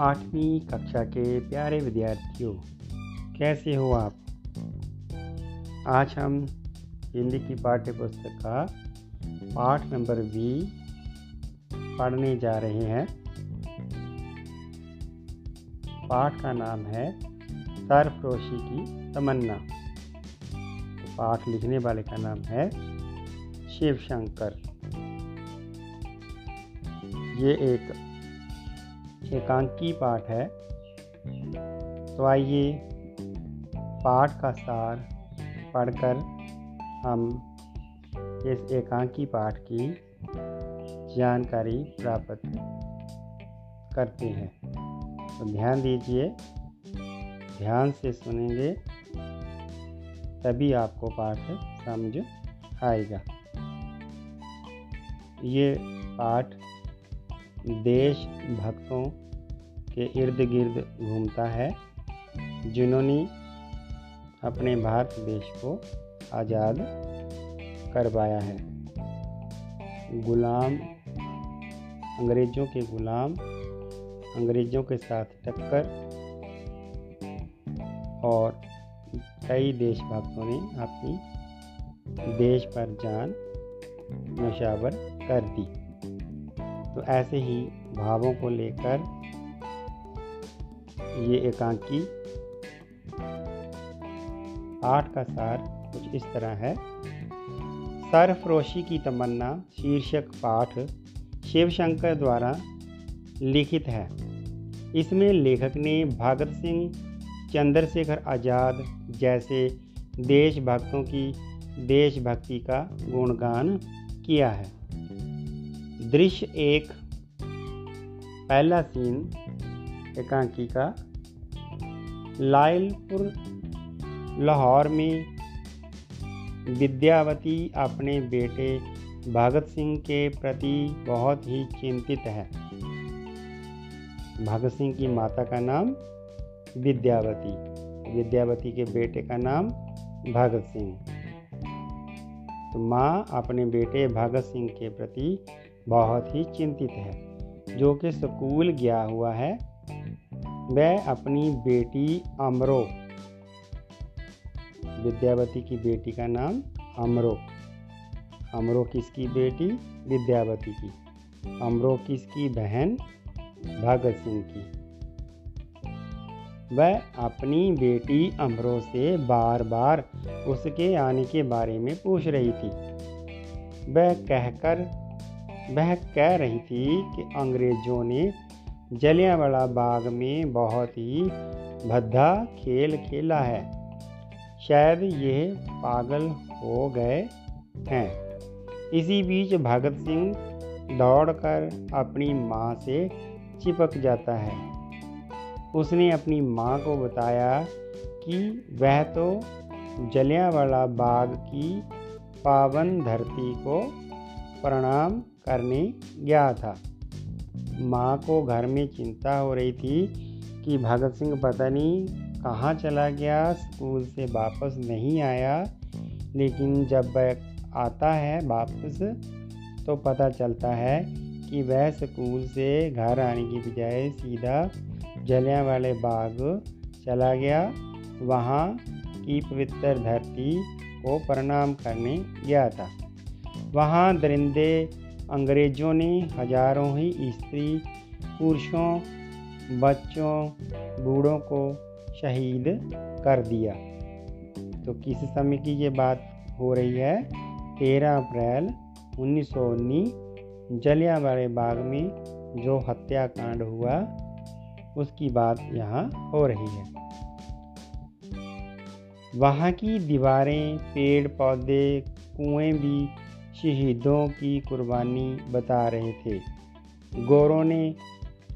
आठवीं कक्षा के प्यारे विद्यार्थियों, कैसे हो आप? आज हम हिंदी की पाठ्य पुस्तक का पाठ नंबर बी पढ़ने जा रहे हैं। पाठ का नाम है सरफरोशी की तमन्ना। तो पाठ लिखने वाले का नाम है शिव शंकर ये एक एकांकी पाठ है। तो आइए पाठ का सार पढ़कर हम इस एकांकी पाठ की जानकारी प्राप्त करते हैं। तो ध्यान दीजिए, ध्यान से सुनेंगे, तभी आपको पाठ समझ आएगा। ये पाठ देश भक्तों के इर्द गिर्द घूमता है, जिन्होंने अपने भारत देश को आज़ाद करवाया है। गुलाम, अंग्रेज़ों के गुलाम, अंग्रेज़ों के साथ टक्कर और कई देशभक्तों ने अपनी देश पर जान नशावर कर दी। तो ऐसे ही भावों को लेकर ये एकांकी आठ का सार कुछ इस तरह है। सरफरोशी की तमन्ना शीर्षक पाठ शिव शंकर द्वारा लिखित है। इसमें लेखक ने भगत सिंह, चंद्रशेखर आज़ाद जैसे देशभक्तों की देशभक्ति का गुणगान किया है। दृश्य एक, पहला सीन एकांकी का, लायलपुर, लाहौर में, विद्यावती अपने बेटे भगत सिंह के प्रति बहुत ही चिंतित है। भगत सिंह की माता का नाम विद्यावती विद्यावती के बेटे का नाम भगत सिंह। तो माँ अपने बेटे भगत सिंह के प्रति बहुत ही चिंतित है, जो कि स्कूल गया हुआ है। वह अपनी बेटी अमरो, विद्यावती की बेटी का नाम अमरो। अमरो किसकी बेटी? विद्यावती की। अमरो किसकी बहन? भगत सिंह की। वह अपनी बेटी अमरो से बार बार उसके आने के बारे में पूछ रही थी। वह कहकर वह कह रही थी कि अंग्रेज़ों ने जलियांवाला बाग में बहुत ही भद्दा खेल खेला है। शायद यह पागल हो गए हैं। इसी बीच भगत सिंह दौड़कर अपनी माँ से चिपक जाता है। उसने अपनी माँ को बताया कि वह तो जलियांवाला बाग की पावन धरती को प्रणाम करने गया था। माँ को घर में चिंता हो रही थी कि भगत सिंह पता नहीं कहाँ चला गया, स्कूल से वापस नहीं आया। लेकिन जब वह आता है वापस तो पता चलता है कि वह स्कूल से घर आने की बजाय सीधा जलियाँ वाले बाग चला गया। वहाँ की पवित्र धरती को प्रणाम करने गया था। वहाँ दरिंदे अंग्रेज़ों ने हज़ारों ही स्त्री पुरुषों, बच्चों, बूढ़ों को शहीद कर दिया। तो किस समय की ये बात हो रही है? तेरह अप्रैल उन्नीस सौ उन्नीस जलियांवाले बाग में जो हत्याकांड हुआ, उसकी बात यहाँ हो रही है। वहाँ की दीवारें पेड़ पौधे कुएँ भी शहीदों की कुर्बानी बता रहे थे। गोरों ने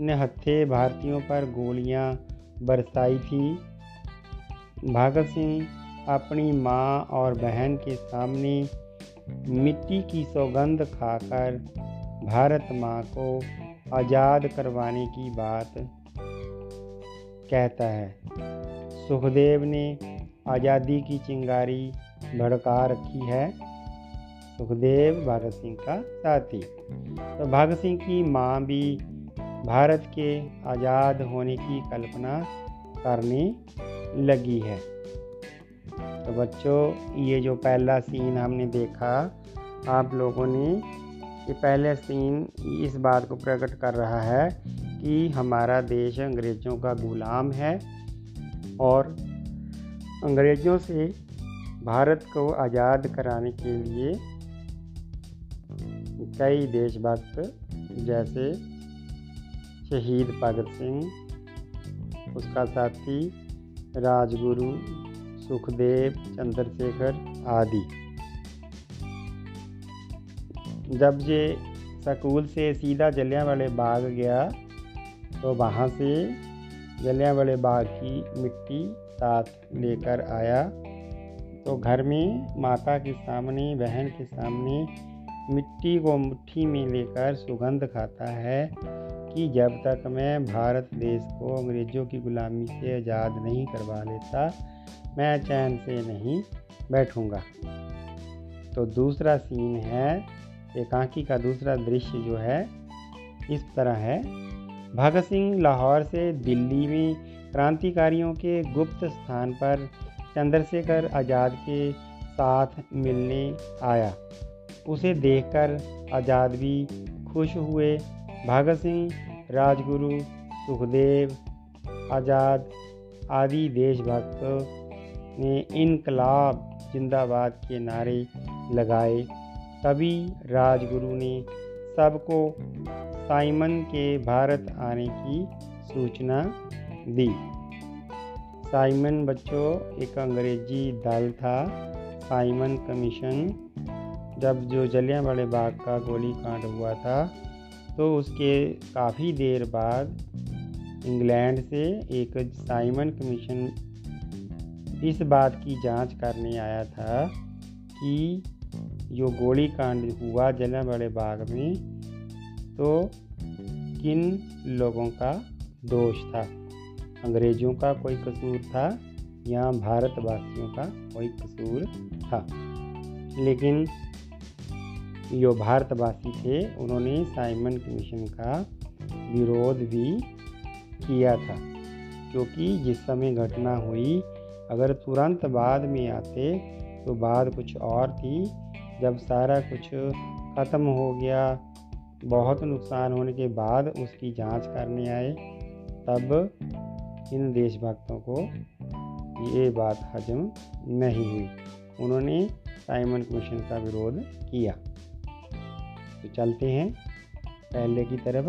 निहत्थे भारतीयों पर गोलियाँ बरसाई थी। भगत सिंह अपनी माँ और बहन के सामने मिट्टी की सौगंध खाकर भारत माँ को आज़ाद करवाने की बात कहता है। सुखदेव ने आज़ादी की चिंगारी भड़का रखी है। सुखदेव भगत सिंह का साथी। तो भगत सिंह की माँ भी भारत के आज़ाद होने की कल्पना करने लगी है। तो बच्चों, ये जो पहला सीन हमने देखा, आप लोगों ने ये पहले सीन इस बात को प्रकट कर रहा है कि हमारा देश अंग्रेज़ों का गुलाम है और अंग्रेज़ों से भारत को आज़ाद कराने के लिए कई देशभक्त जैसे शहीद भगत सिंह, उसका साथी राजगुरु सुखदेव चंद्रशेखर आदि। जब ये स्कूल से सीधा जलिया वाले बाग गया तो वहाँ से जलिया वाले बाग की मिट्टी साथ लेकर आया। तो घर में माता के सामने, बहन के सामने मिट्टी को मुट्ठी में लेकर सुगंध खाता है कि जब तक मैं भारत देश को अंग्रेज़ों की गुलामी से आज़ाद नहीं करवा लेता, मैं चैन से नहीं बैठूँगा। तो दूसरा सीन है, एकांकी का दूसरा दृश्य जो है, इस तरह है। भगत सिंह लाहौर से दिल्ली में क्रांतिकारियों के गुप्त स्थान पर चंद्रशेखर आज़ाद के साथ मिलने आया। उसे देखकर आज़ाद भी खुश हुए। भगत सिंह, राजगुरु, सुखदेव, आज़ाद आदि देशभक्त ने इनकलाब जिंदाबाद के नारे लगाए। तभी राजगुरु ने सबको साइमन के भारत आने की सूचना दी। साइमन बच्चों, एक अंग्रेज़ी दल था। साइमन कमीशन जब जो जलियाँ वाले बाग का गोली कांड हुआ था तो उसके काफ़ी देर बाद इंग्लैंड से एक साइमन कमीशन इस बात की जाँच करने आया था कि जो गोली कांड हुआ जलियांवाले बाग में तो किन लोगों का दोष था? अंग्रेज़ों का कोई कसूर था या भारतवासियों का कोई कसूर था? लेकिन जो भारतवासी थे, उन्होंने साइमन कमीशन का विरोध भी किया था, क्योंकि जिस समय घटना हुई, अगर तुरंत बाद में आते तो बात कुछ और थी। जब सारा कुछ ख़त्म हो गया, बहुत नुकसान होने के बाद उसकी जाँच करने आए, तब इन देशभक्तों को ये बात हजम नहीं हुई। उन्होंने साइमन कमीशन का विरोध किया। चलते हैं। पहले की तरफ़,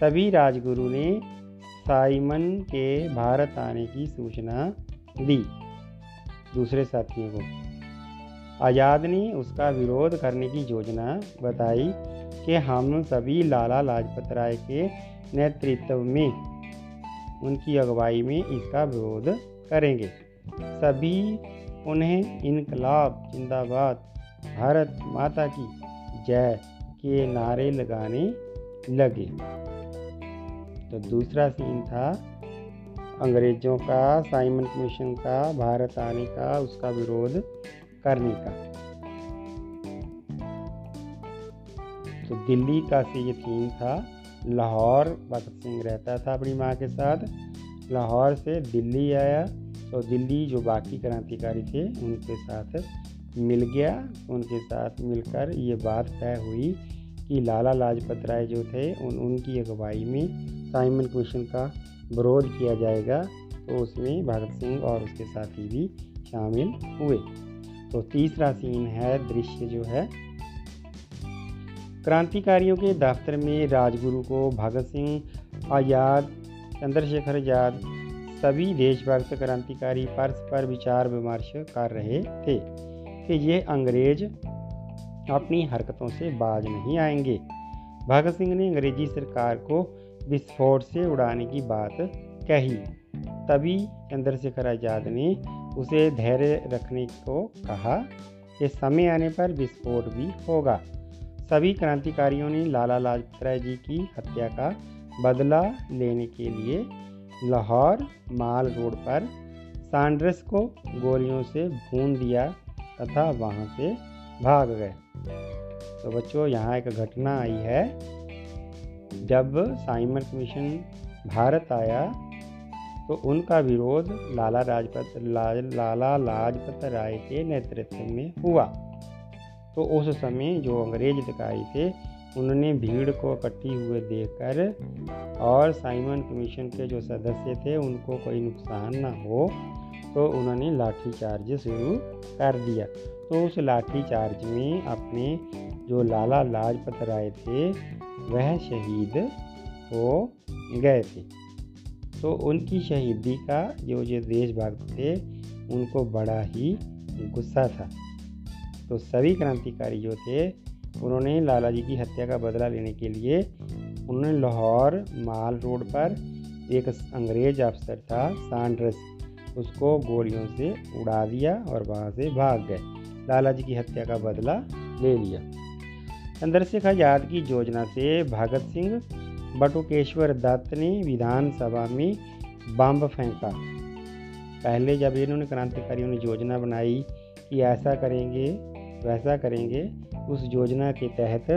तभी राजगुरु ने साइमन के भारत आने की सूचना दी दूसरे साथियों को। आज़ाद ने उसका विरोध करने की योजना बताई कि हम सभी लाला लाजपत राय के नेतृत्व में उनकी अगुवाई में इसका विरोध करेंगे। सभी उन्हें इनकलाब, जिंदाबाद, भारत माता की जय। के नारे लगाने लगे। तो दूसरा सीन था, अंग्रेज़ों का साइमन कमीशन का, भारत आने का, उसका विरोध करने का। तो दिल्ली का से ये थीम था, लाहौर, भगत सिंह रहता था अपनी माँ के साथ। लाहौर से दिल्ली आया तो दिल्ली जो बाकी क्रांतिकारी थे, उनके साथ मिल गया। उनके साथ मिलकर ये बात तय हुई कि लाला लाजपत राय जो थे, उन, उनकी अगुवाई में साइमन कमीशन का विरोध किया जाएगा। तो उसमें भगत सिंह और उसके साथी भी शामिल हुए। तो तीसरा सीन है, दृश्य जो है। क्रांतिकारियों के दफ्तर में राजगुरु को भगत सिंह, आज़ाद, चंद्रशेखर आज़ाद, सभी देशभक्त क्रांतिकारी परस्पर विचार विमर्श कर रहे थे कि ये अंग्रेज़ अपनी हरकतों से बाज नहीं आएँगे। भगत सिंह ने अंग्रेज़ी सरकार को विस्फोट से उड़ाने की बात कही। तभी चंद्रशेखर आज़ाद ने उसे धैर्य रखने को कहा कि समय आने पर विस्फोट भी होगा। सभी क्रांतिकारियों ने लाला लाजपत राय जी की हत्या का बदला लेने के लिए लाहौर माल रोड पर सांड्रस को गोलियों से भून दिया तथा वहाँ से भाग गए। तो बच्चों यहाँ एक घटना आई है। जब साइमन कमीशन भारत आया तो उनका विरोध लाला लाजपत ला, लाला लाजपत राय के नेतृत्व में हुआ। तो उस समय जो अंग्रेज़ अधिकारी थे उन्होंने भीड़ को इकट्ठी हुए देखकर और साइमन कमीशन के जो सदस्य थे उनको कोई नुकसान ना हो तो उन्होंने लाठी चार्ज शुरू कर दिया। तो उस लाठी चार्ज में अपने जो लाला लाजपत राय थे, वह शहीद हो गए थे। तो उनकी शहीदी का जो जो देशभक्त थे, उनको बड़ा ही गुस्सा था। तो सभी क्रांतिकारी जो थे, उन्होंने लाला जी की हत्या का बदला लेने के लिए उन्होंने लाहौर माल रोड पर एक अंग्रेज़ अफसर था, सांड्रस, उसको गोलियों से उड़ा दिया और वहाँ से भाग गए। लाला जी की हत्या का बदला ले लिया। चंद्रशेखर आज़ाद की योजना से भगत सिंह, बटुकेश्वर दत्त ने विधानसभा में बम फेंका। पहले जब इन्होंने क्रांतिकारियों ने योजना बनाई कि ऐसा करेंगे, वैसा करेंगे, उस योजना के तहत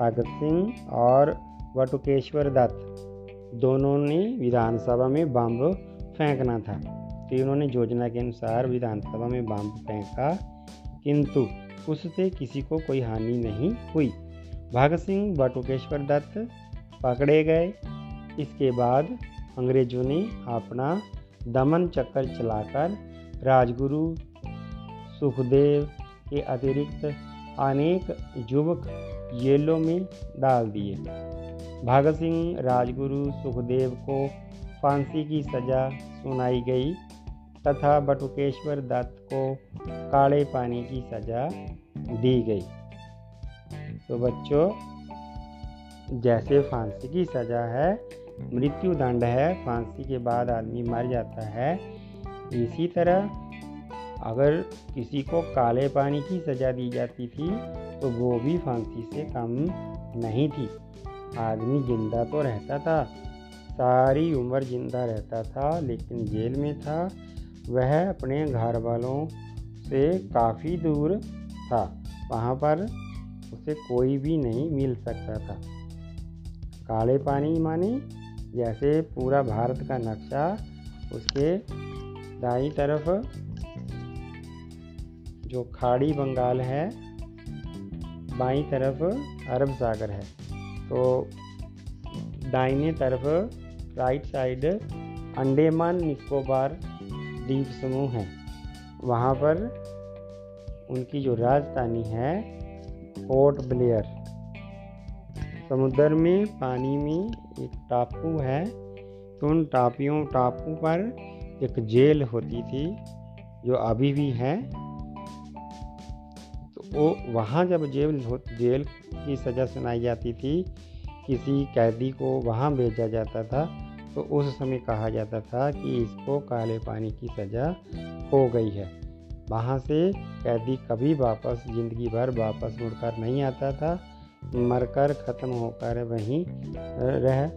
भगत सिंह और वटुकेश्वर दत्त दोनों ने विधानसभा में बम फेंकना था। तो इन्होंने योजना के अनुसार विधानसभा में बम फेंका। किंतु उससे किसी को कोई हानि नहीं हुई। भगत सिंह बटुकेश्वर दत्त पकड़े गए। इसके बाद अंग्रेज़ों ने अपना दमन चक्कर चलाकर राजगुरु सुखदेव के अतिरिक्त अनेक युवक जेलों में डाल दिए। भगत सिंह राजगुरु सुखदेव को फांसी की सज़ा सुनाई गई। तथा बटुकेश्वर दत्त को काले पानी की सज़ा दी गई। तो बच्चों, जैसे फांसी की सज़ा है मृत्यु दंड है, फांसी के बाद आदमी मर जाता है, इसी तरह अगर किसी को काले पानी की सज़ा दी जाती थी तो वो भी फांसी से कम नहीं थी। आदमी ज़िंदा तो रहता था, सारी उम्र ज़िंदा रहता था, लेकिन जेल में था वह अपने घर वालों से काफ़ी दूर था। वहाँ पर उसे कोई भी नहीं मिल सकता था। काले पानी माने, जैसे पूरा भारत का नक्शा उसके दाई तरफ़, जो खाड़ी बंगाल है, बाई तरफ़ अरब सागर है। तो दाहिने तरफ़ राइट साइड अंडेमान निकोबार द्वीप समूह है। वहाँ पर उनकी जो राजधानी है पोर्ट ब्लेयर समुद्र में, पानी में एक टापू है। तो उन टापियों, टापू पर एक जेल होती थी, जो अभी भी है। तो वो वहाँ जब जेल जेल की सज़ा सुनाई जाती थी, किसी कैदी को वहाँ भेजा जाता था। तो उस समय कहा जाता था कि इसको काले पानी की सज़ा हो गई है। वहाँ से कैदी कभी वापस, ज़िंदगी भर वापस मुड़कर नहीं आता था। मरकर ख़त्म होकर वहीं रह,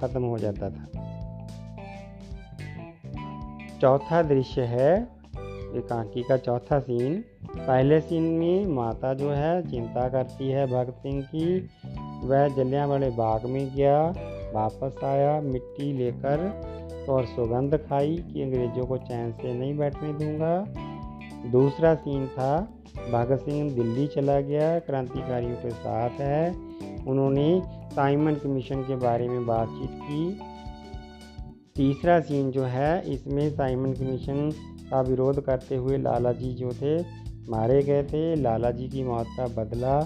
ख़त्म हो जाता था। चौथा दृश्य है एकांकी का चौथा सीन। पहले सीन में माता जो है, चिंता करती है भगत सिंह की। वह जलिया वाले बाग में गया। वापस आया, मिट्टी लेकर और सुगंध खाई कि अंग्रेज़ों को चैन से नहीं बैठने दूँगा। दूसरा सीन था, भगत सिंह दिल्ली चला गया, क्रांतिकारियों के साथ है। उन्होंने साइमन कमीशन के बारे में बातचीत की। तीसरा सीन जो है, इसमें साइमन कमीशन का विरोध करते हुए लाला जी जो थे, मारे गए थे। लाला जी की मौत का बदला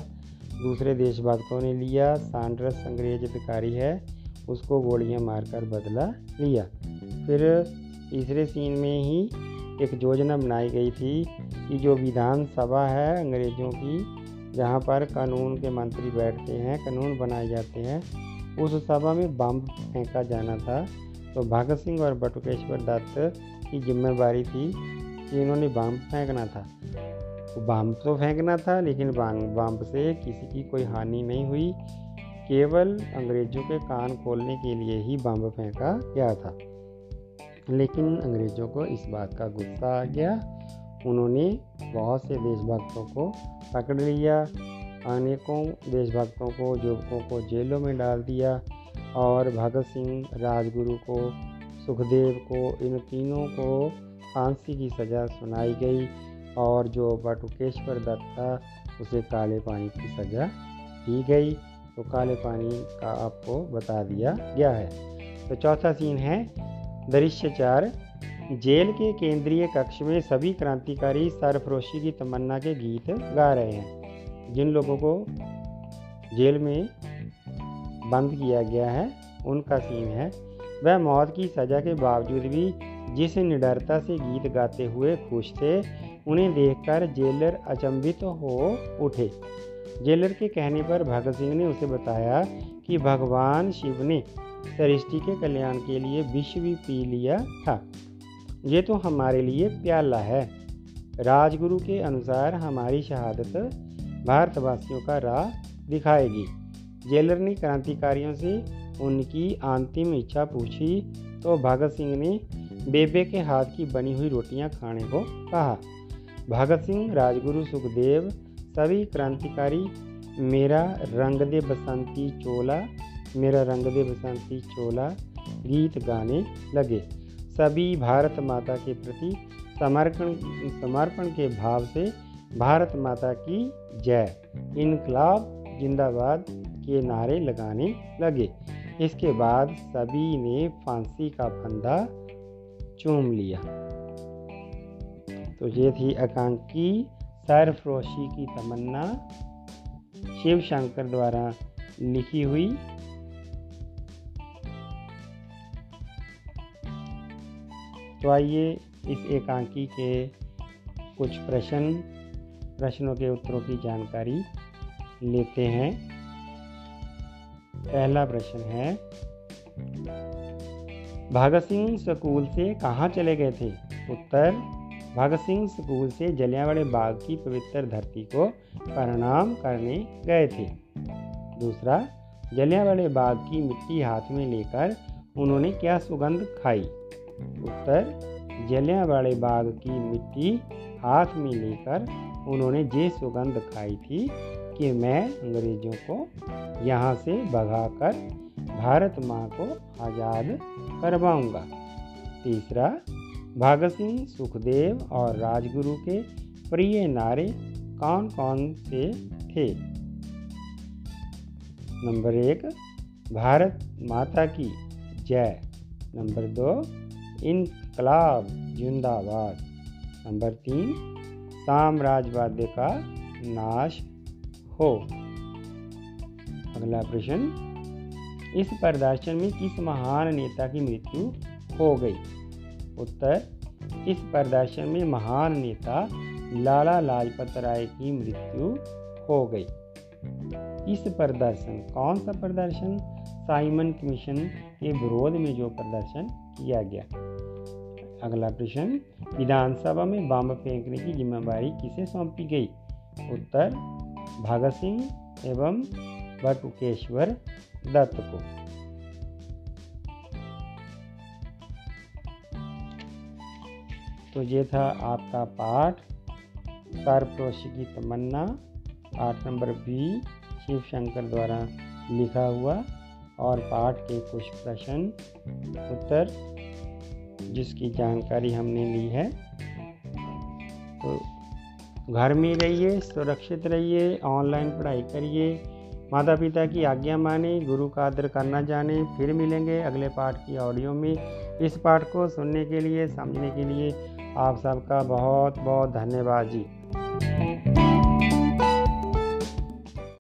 दूसरे देशभक्तों ने लिया। सांड्रस अंग्रेज़ अधिकारी है। उसको गोलियाँ मारकर बदला लिया। फिर तीसरे सीन में ही एक योजना बनाई गई थी कि जो विधानसभा है अंग्रेज़ों की, जहाँ पर कानून के मंत्री बैठते हैं, कानून बनाए जाते हैं, उस सभा में बम फेंका जाना था। तो भगत सिंह और बटुकेश्वर दत्त की जिम्मेवारी थी कि इन्होंने बम फेंकना था। बम तो फेंकना था, लेकिन बम से किसी की कोई हानि नहीं हुई। केवल अंग्रेज़ों के कान खोलने के लिए ही बम फेंका गया था। लेकिन अंग्रेज़ों को इस बात का गुस्सा आ गया। उन्होंने बहुत से देशभक्तों को पकड़ लिया। अनेकों देशभक्तों को, युवकों को जेलों में डाल दिया और भगत सिंह, राजगुरु को, सुखदेव को, इन तीनों को फांसी की सज़ा सुनाई गई और जो बटुकेश्वर दत्त था, उसे काले पानी की सज़ा दी गई। तो काले पानी का आपको बता दिया गया है। तो चौथा सीन है दृश्य चार जेल के केंद्रीय कक्ष में सभी क्रांतिकारी सरफरोशी की तमन्ना के गीत गा रहे हैं। जिन लोगों को जेल में बंद किया गया है, उनका सीन है, वह मौत की सज़ा के बावजूद भी जिस निडरता से गीत गाते हुए खुश थे, उन्हें देखकर जेलर अचंभित हो उठे। जेलर के कहने पर भगत सिंह ने उसे बताया कि भगवान शिव ने सृष्टि के कल्याण के लिए विष भी पी लिया था। ये तो हमारे लिए प्याला है। राजगुरु के अनुसार हमारी शहादत भारतवासियों का राह दिखाएगी। जेलर ने क्रांतिकारियों से उनकी अंतिम इच्छा पूछी तो भगत सिंह ने बेबे के हाथ की बनी हुई रोटियाँ खाने को कहा। भगत सिंह, राजगुरु, सुखदेव सभी क्रांतिकारी, मेरा रंग दे बसंती चोला, मेरा रंग दे बसंती चोला, गीत गाने लगे। सभी भारत माता के प्रति समर्पण समर्पण के भाव से भारत माता की जय। इनकलाब जिंदाबाद के नारे लगाने लगे। इसके बाद सभी ने फांसी का फंदा चूम लिया। तो ये थी आकांकी सरफरोशी की तमन्ना शिव शंकर द्वारा लिखी हुई। तो आइए इस एकांकी के कुछ प्रश्न, प्रश्नों के उत्तरों की जानकारी लेते हैं। पहला प्रश्न है, भगत सिंह स्कूल से कहाँ चले गए थे? उत्तर भगत सिंह स्कूल से जलियांवाले बाग की पवित्र धरती को प्रणाम करने गए थे। दूसरा, जलियांवाले बाग की मिट्टी हाथ में लेकर उन्होंने क्या सुगंध खाई? उत्तर, जलियांवाले बाग की मिट्टी हाथ में लेकर उन्होंने ये सुगंध खाई थी कि मैं अंग्रेज़ों को यहाँ से भगाकर भारत माँ को आज़ाद करवाऊँगा। तीसरा भगत सिंह, सुखदेव और राजगुरु के प्रिय नारे कौन कौन से थे? नंबर एक, भारत माता की जय। नंबर दो, इनकलाब, जिंदाबाद। नंबर तीन साम्राज्यवाद का नाश हो। अगला प्रश्न, इस प्रदर्शन में किस महान नेता की मृत्यु हो गई? उत्तर। इस प्रदर्शन में महान नेता लाला लाजपत राय की मृत्यु हो गई। इस प्रदर्शन, कौन सा प्रदर्शन? साइमन कमीशन के विरोध में जो प्रदर्शन किया गया। अगला प्रश्न, विधानसभा में बम फेंकने की जिम्मेवारी किसे सौंपी गई? उत्तर, भगत सिंह एवं बटुकेश्वर दत्त को। तो ये था आपका पाठ। सरप्रोशी की तमन्ना, पाठ नंबर बी, शिव शंकर द्वारा लिखा हुआ और पाठ के कुछ प्रश्न, उत्तर, जिसकी जानकारी हमने ली है। तो घर में रहिए, सुरक्षित रहिए, ऑनलाइन पढ़ाई करिए। माता पिता की आज्ञा माने, गुरु का आदर करना जाने। फिर मिलेंगे अगले पाठ की ऑडियो में। इस पाठ को सुनने के लिए, समझने के लिए आप सबका बहुत बहुत धन्यवाद जी।